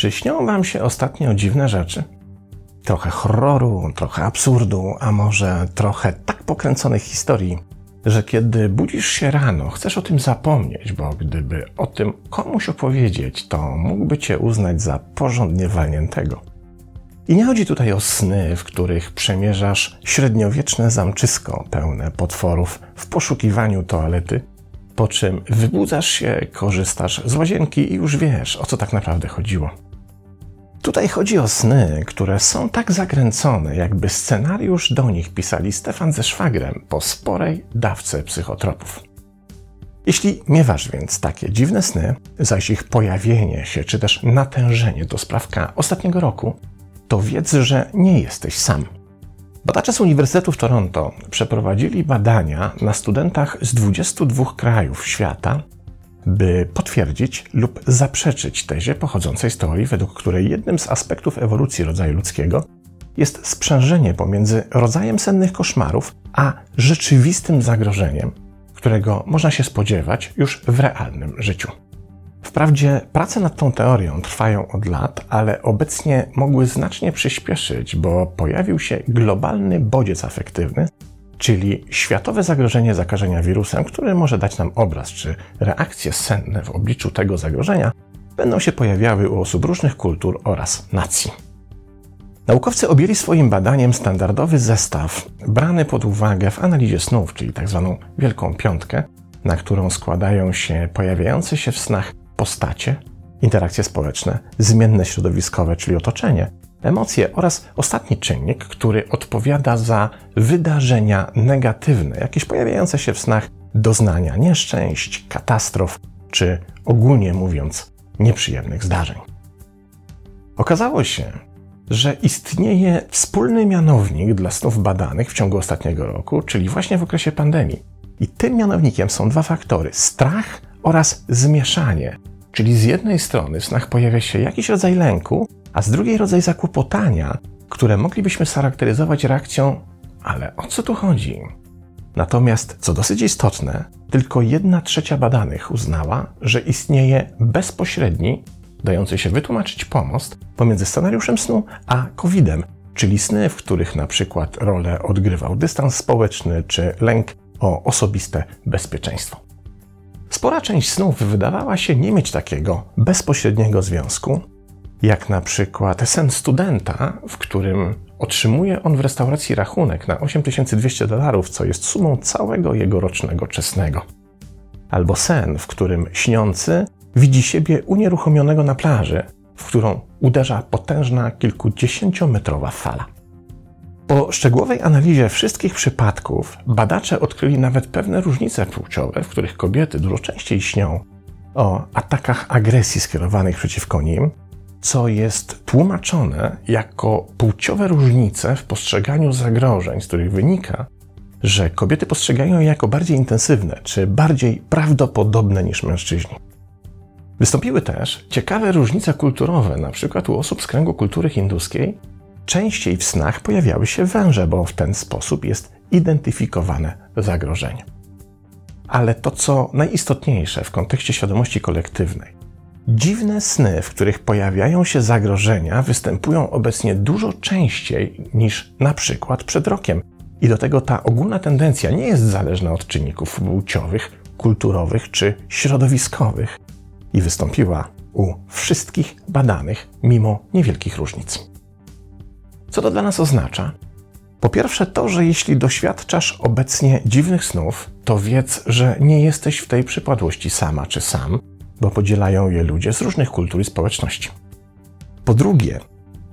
Czy śnią Wam się ostatnio dziwne rzeczy? Trochę horroru, trochę absurdu, a może trochę tak pokręconych historii, że kiedy budzisz się rano, chcesz o tym zapomnieć, bo gdyby o tym komuś opowiedzieć, to mógłby cię uznać za porządnie walniętego. I nie chodzi tutaj o sny, w których przemierzasz średniowieczne zamczysko pełne potworów w poszukiwaniu toalety, po czym wybudzasz się, korzystasz z łazienki i już wiesz, o co tak naprawdę chodziło. Tutaj chodzi o sny, które są tak zakręcone, jakby scenariusz do nich pisali Stefan ze szwagrem po sporej dawce psychotropów. Jeśli miewasz więc takie dziwne sny, zaś ich pojawienie się czy też natężenie to sprawka ostatniego roku, to wiedz, że nie jesteś sam. Badacze z Uniwersytetu w Toronto przeprowadzili badania na studentach z 22 krajów świata by potwierdzić lub zaprzeczyć tezie pochodzącej z teorii, według której jednym z aspektów ewolucji rodzaju ludzkiego jest sprzężenie pomiędzy rodzajem sennych koszmarów a rzeczywistym zagrożeniem, którego można się spodziewać już w realnym życiu. Wprawdzie prace nad tą teorią trwają od lat, ale obecnie mogły znacznie przyspieszyć, bo pojawił się globalny bodziec afektywny, czyli światowe zagrożenie zakażenia wirusem, które może dać nam obraz, czy reakcje senne w obliczu tego zagrożenia będą się pojawiały u osób różnych kultur oraz nacji. Naukowcy objęli swoim badaniem standardowy zestaw brany pod uwagę w analizie snów, czyli tzw. Tak wielką piątkę, na którą składają się pojawiające się w snach postacie, interakcje społeczne, zmienne środowiskowe, czyli otoczenie, emocje oraz ostatni czynnik, który odpowiada za wydarzenia negatywne, jakieś pojawiające się w snach doznania nieszczęść, katastrof czy ogólnie mówiąc nieprzyjemnych zdarzeń. Okazało się, że istnieje wspólny mianownik dla snów badanych w ciągu ostatniego roku, czyli właśnie w okresie pandemii. I tym mianownikiem są dwa faktory: strach oraz zmieszanie. Czyli z jednej strony w snach pojawia się jakiś rodzaj lęku, a z drugiej rodzaj zakłopotania, które moglibyśmy scharakteryzować reakcją, ale o co tu chodzi? Natomiast, co dosyć istotne, tylko jedna trzecia badanych uznała, że istnieje bezpośredni, dający się wytłumaczyć pomost pomiędzy scenariuszem snu a COVID-em, czyli sny, w których na przykład rolę odgrywał dystans społeczny czy lęk o osobiste bezpieczeństwo. Spora część snów wydawała się nie mieć takiego bezpośredniego związku, jak na przykład sen studenta, w którym otrzymuje on w restauracji rachunek na 8200 dolarów, co jest sumą całego jego rocznego czesnego. Albo sen, w którym śniący widzi siebie unieruchomionego na plaży, w którą uderza potężna kilkudziesięciometrowa fala. Po szczegółowej analizie wszystkich przypadków badacze odkryli nawet pewne różnice płciowe, w których kobiety dużo częściej śnią o atakach agresji skierowanych przeciwko nim, co jest tłumaczone jako płciowe różnice w postrzeganiu zagrożeń, z których wynika, że kobiety postrzegają je jako bardziej intensywne czy bardziej prawdopodobne niż mężczyźni. Wystąpiły też ciekawe różnice kulturowe, przykład u osób z kręgu kultury hinduskiej częściej w snach pojawiały się węże, bo w ten sposób jest identyfikowane zagrożenie. Ale to, co najistotniejsze w kontekście świadomości kolektywnej, Dziwne sny, w których pojawiają się zagrożenia, występują obecnie dużo częściej niż na przykład przed rokiem. I do tego ta ogólna tendencja nie jest zależna od czynników płciowych, kulturowych czy środowiskowych i wystąpiła u wszystkich badanych mimo niewielkich różnic. Co to dla nas oznacza? Po pierwsze to, że jeśli doświadczasz obecnie dziwnych snów, to wiedz, że nie jesteś w tej przypadłości sama czy sam, bo podzielają je ludzie z różnych kultur i społeczności. Po drugie,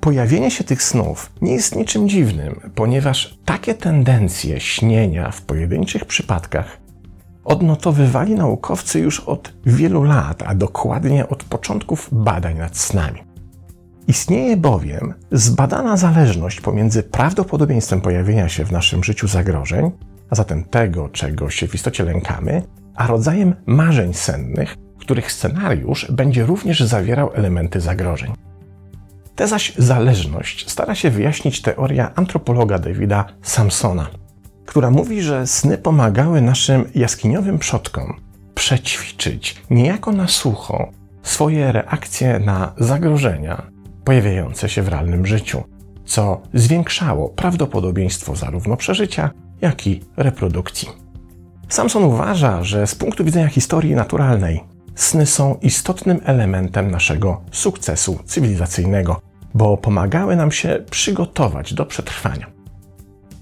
pojawienie się tych snów nie jest niczym dziwnym, ponieważ takie tendencje śnienia w pojedynczych przypadkach odnotowywali naukowcy już od wielu lat, a dokładnie od początków badań nad snami. Istnieje bowiem zbadana zależność pomiędzy prawdopodobieństwem pojawienia się w naszym życiu zagrożeń, a zatem tego, czego się w istocie lękamy, a rodzajem marzeń sennych, których scenariusz będzie również zawierał elementy zagrożeń. Tę zaś zależność stara się wyjaśnić teoria antropologa Davida Samsona, która mówi, że sny pomagały naszym jaskiniowym przodkom przećwiczyć niejako na sucho swoje reakcje na zagrożenia pojawiające się w realnym życiu, co zwiększało prawdopodobieństwo zarówno przeżycia, jak i reprodukcji. Samson uważa, że z punktu widzenia historii naturalnej sny są istotnym elementem naszego sukcesu cywilizacyjnego, bo pomagały nam się przygotować do przetrwania.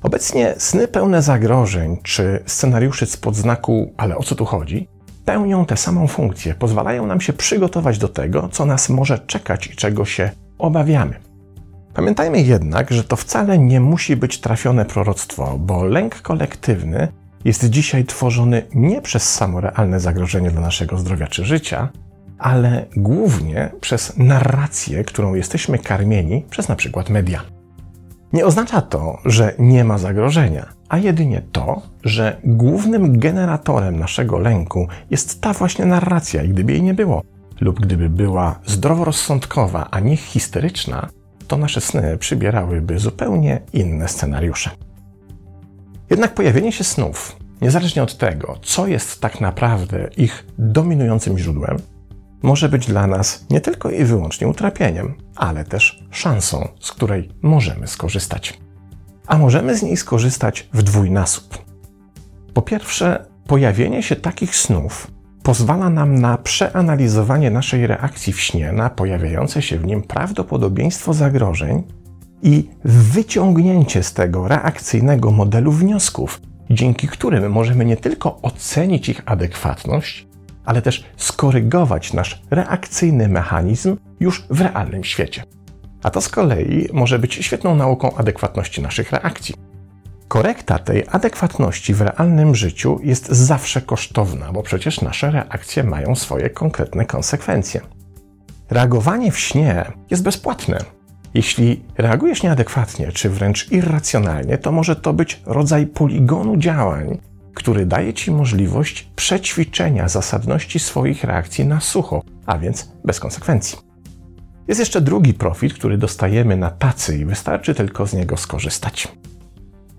Obecnie sny pełne zagrożeń czy scenariuszy z podznaku ale o co tu chodzi pełnią tę samą funkcję, pozwalają nam się przygotować do tego, co nas może czekać i czego się obawiamy. Pamiętajmy jednak, że to wcale nie musi być trafione proroctwo, bo lęk kolektywny jest dzisiaj tworzony nie przez samo realne zagrożenie dla naszego zdrowia czy życia, ale głównie przez narrację, którą jesteśmy karmieni przez na przykład media. Nie oznacza to, że nie ma zagrożenia, a jedynie to, że głównym generatorem naszego lęku jest ta właśnie narracja i gdyby jej nie było, lub gdyby była zdroworozsądkowa, a nie histeryczna, to nasze sny przybierałyby zupełnie inne scenariusze. Jednak pojawienie się snów, niezależnie od tego, co jest tak naprawdę ich dominującym źródłem, może być dla nas nie tylko i wyłącznie utrapieniem, ale też szansą, z której możemy skorzystać. A możemy z niej skorzystać w dwójnasób. Po pierwsze, pojawienie się takich snów pozwala nam na przeanalizowanie naszej reakcji w śnie na pojawiające się w nim prawdopodobieństwo zagrożeń i wyciągnięcie z tego reakcyjnego modelu wniosków, dzięki którym możemy nie tylko ocenić ich adekwatność, ale też skorygować nasz reakcyjny mechanizm już w realnym świecie. A to z kolei może być świetną nauką adekwatności naszych reakcji. Korekta tej adekwatności w realnym życiu jest zawsze kosztowna, bo przecież nasze reakcje mają swoje konkretne konsekwencje. Reagowanie w śnie jest bezpłatne. Jeśli reagujesz nieadekwatnie czy wręcz irracjonalnie, to może to być rodzaj poligonu działań, który daje Ci możliwość przećwiczenia zasadności swoich reakcji na sucho, a więc bez konsekwencji. Jest jeszcze drugi profit, który dostajemy na tacy i wystarczy tylko z niego skorzystać.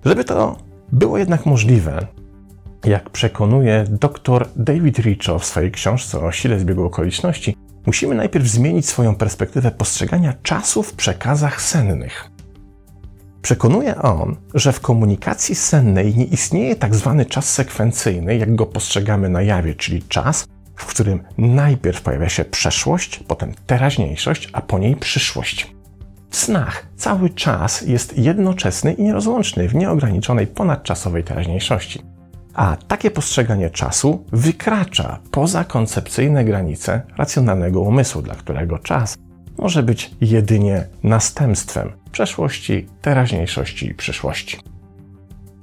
Żeby to było jednak możliwe, jak przekonuje dr David Richo w swojej książce o sile zbiegu okoliczności, musimy najpierw zmienić swoją perspektywę postrzegania czasu w przekazach sennych. Przekonuje on, że w komunikacji sennej nie istnieje tak zwany czas sekwencyjny, jak go postrzegamy na jawie, czyli czas, w którym najpierw pojawia się przeszłość, potem teraźniejszość, a po niej przyszłość. W snach cały czas jest jednoczesny i nierozłączny w nieograniczonej ponadczasowej teraźniejszości. A takie postrzeganie czasu wykracza poza koncepcyjne granice racjonalnego umysłu, dla którego czas może być jedynie następstwem przeszłości, teraźniejszości i przyszłości.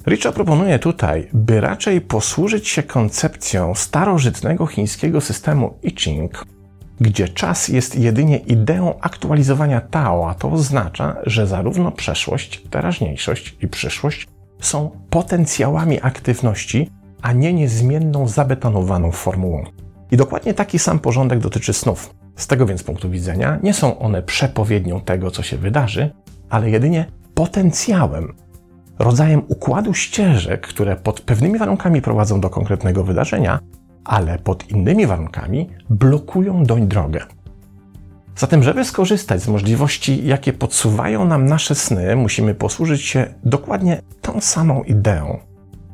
Richa proponuje tutaj, by raczej posłużyć się koncepcją starożytnego chińskiego systemu I Ching, gdzie czas jest jedynie ideą aktualizowania Tao, a to oznacza, że zarówno przeszłość, teraźniejszość i przyszłość są potencjałami aktywności, a nie niezmienną, zabetonowaną formułą. I dokładnie taki sam porządek dotyczy snów. Z tego więc punktu widzenia nie są one przepowiednią tego, co się wydarzy, ale jedynie potencjałem, rodzajem układu ścieżek, które pod pewnymi warunkami prowadzą do konkretnego wydarzenia, ale pod innymi warunkami blokują doń drogę. Zatem, żeby skorzystać z możliwości, jakie podsuwają nam nasze sny, musimy posłużyć się dokładnie tą samą ideą,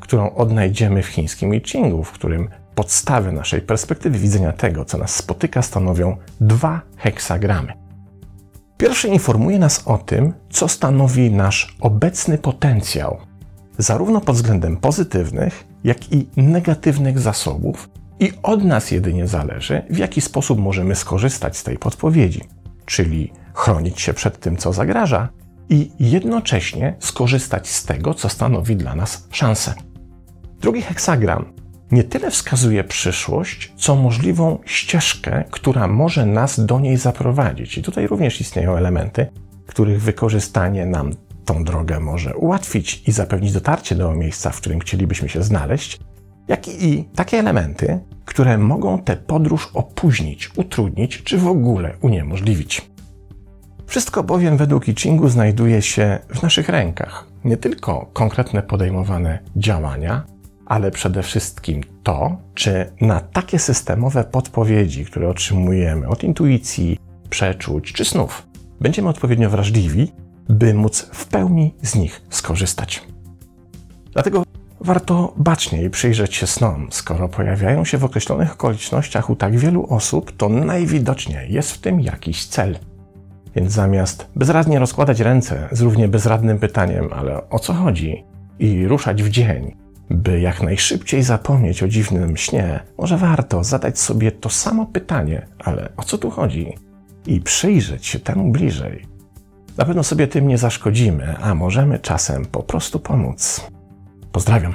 którą odnajdziemy w chińskim I Chingu, w którym podstawy naszej perspektywy widzenia tego, co nas spotyka, stanowią dwa heksagramy. Pierwszy informuje nas o tym, co stanowi nasz obecny potencjał, zarówno pod względem pozytywnych, jak i negatywnych zasobów, i od nas jedynie zależy, w jaki sposób możemy skorzystać z tej podpowiedzi, czyli chronić się przed tym, co zagraża, i jednocześnie skorzystać z tego, co stanowi dla nas szansę. Drugi heksagram nie tyle wskazuje przyszłość, co możliwą ścieżkę, która może nas do niej zaprowadzić. I tutaj również istnieją elementy, których wykorzystanie nam tą drogę może ułatwić i zapewnić dotarcie do miejsca, w którym chcielibyśmy się znaleźć, jak i takie elementy, które mogą tę podróż opóźnić, utrudnić czy w ogóle uniemożliwić. Wszystko bowiem według I Chingu znajduje się w naszych rękach. Nie tylko konkretne podejmowane działania, ale przede wszystkim to, czy na takie systemowe podpowiedzi, które otrzymujemy od intuicji, przeczuć czy snów, będziemy odpowiednio wrażliwi, by móc w pełni z nich skorzystać. Dlatego warto baczniej przyjrzeć się snom. Skoro pojawiają się w określonych okolicznościach u tak wielu osób, to najwidoczniej jest w tym jakiś cel. Więc zamiast bezradnie rozkładać ręce z równie bezradnym pytaniem, ale o co chodzi, i ruszać w dzień, by jak najszybciej zapomnieć o dziwnym śnie, może warto zadać sobie to samo pytanie, ale o co tu chodzi? I przyjrzeć się temu bliżej. Na pewno sobie tym nie zaszkodzimy, a możemy czasem po prostu pomóc. Pozdrawiam.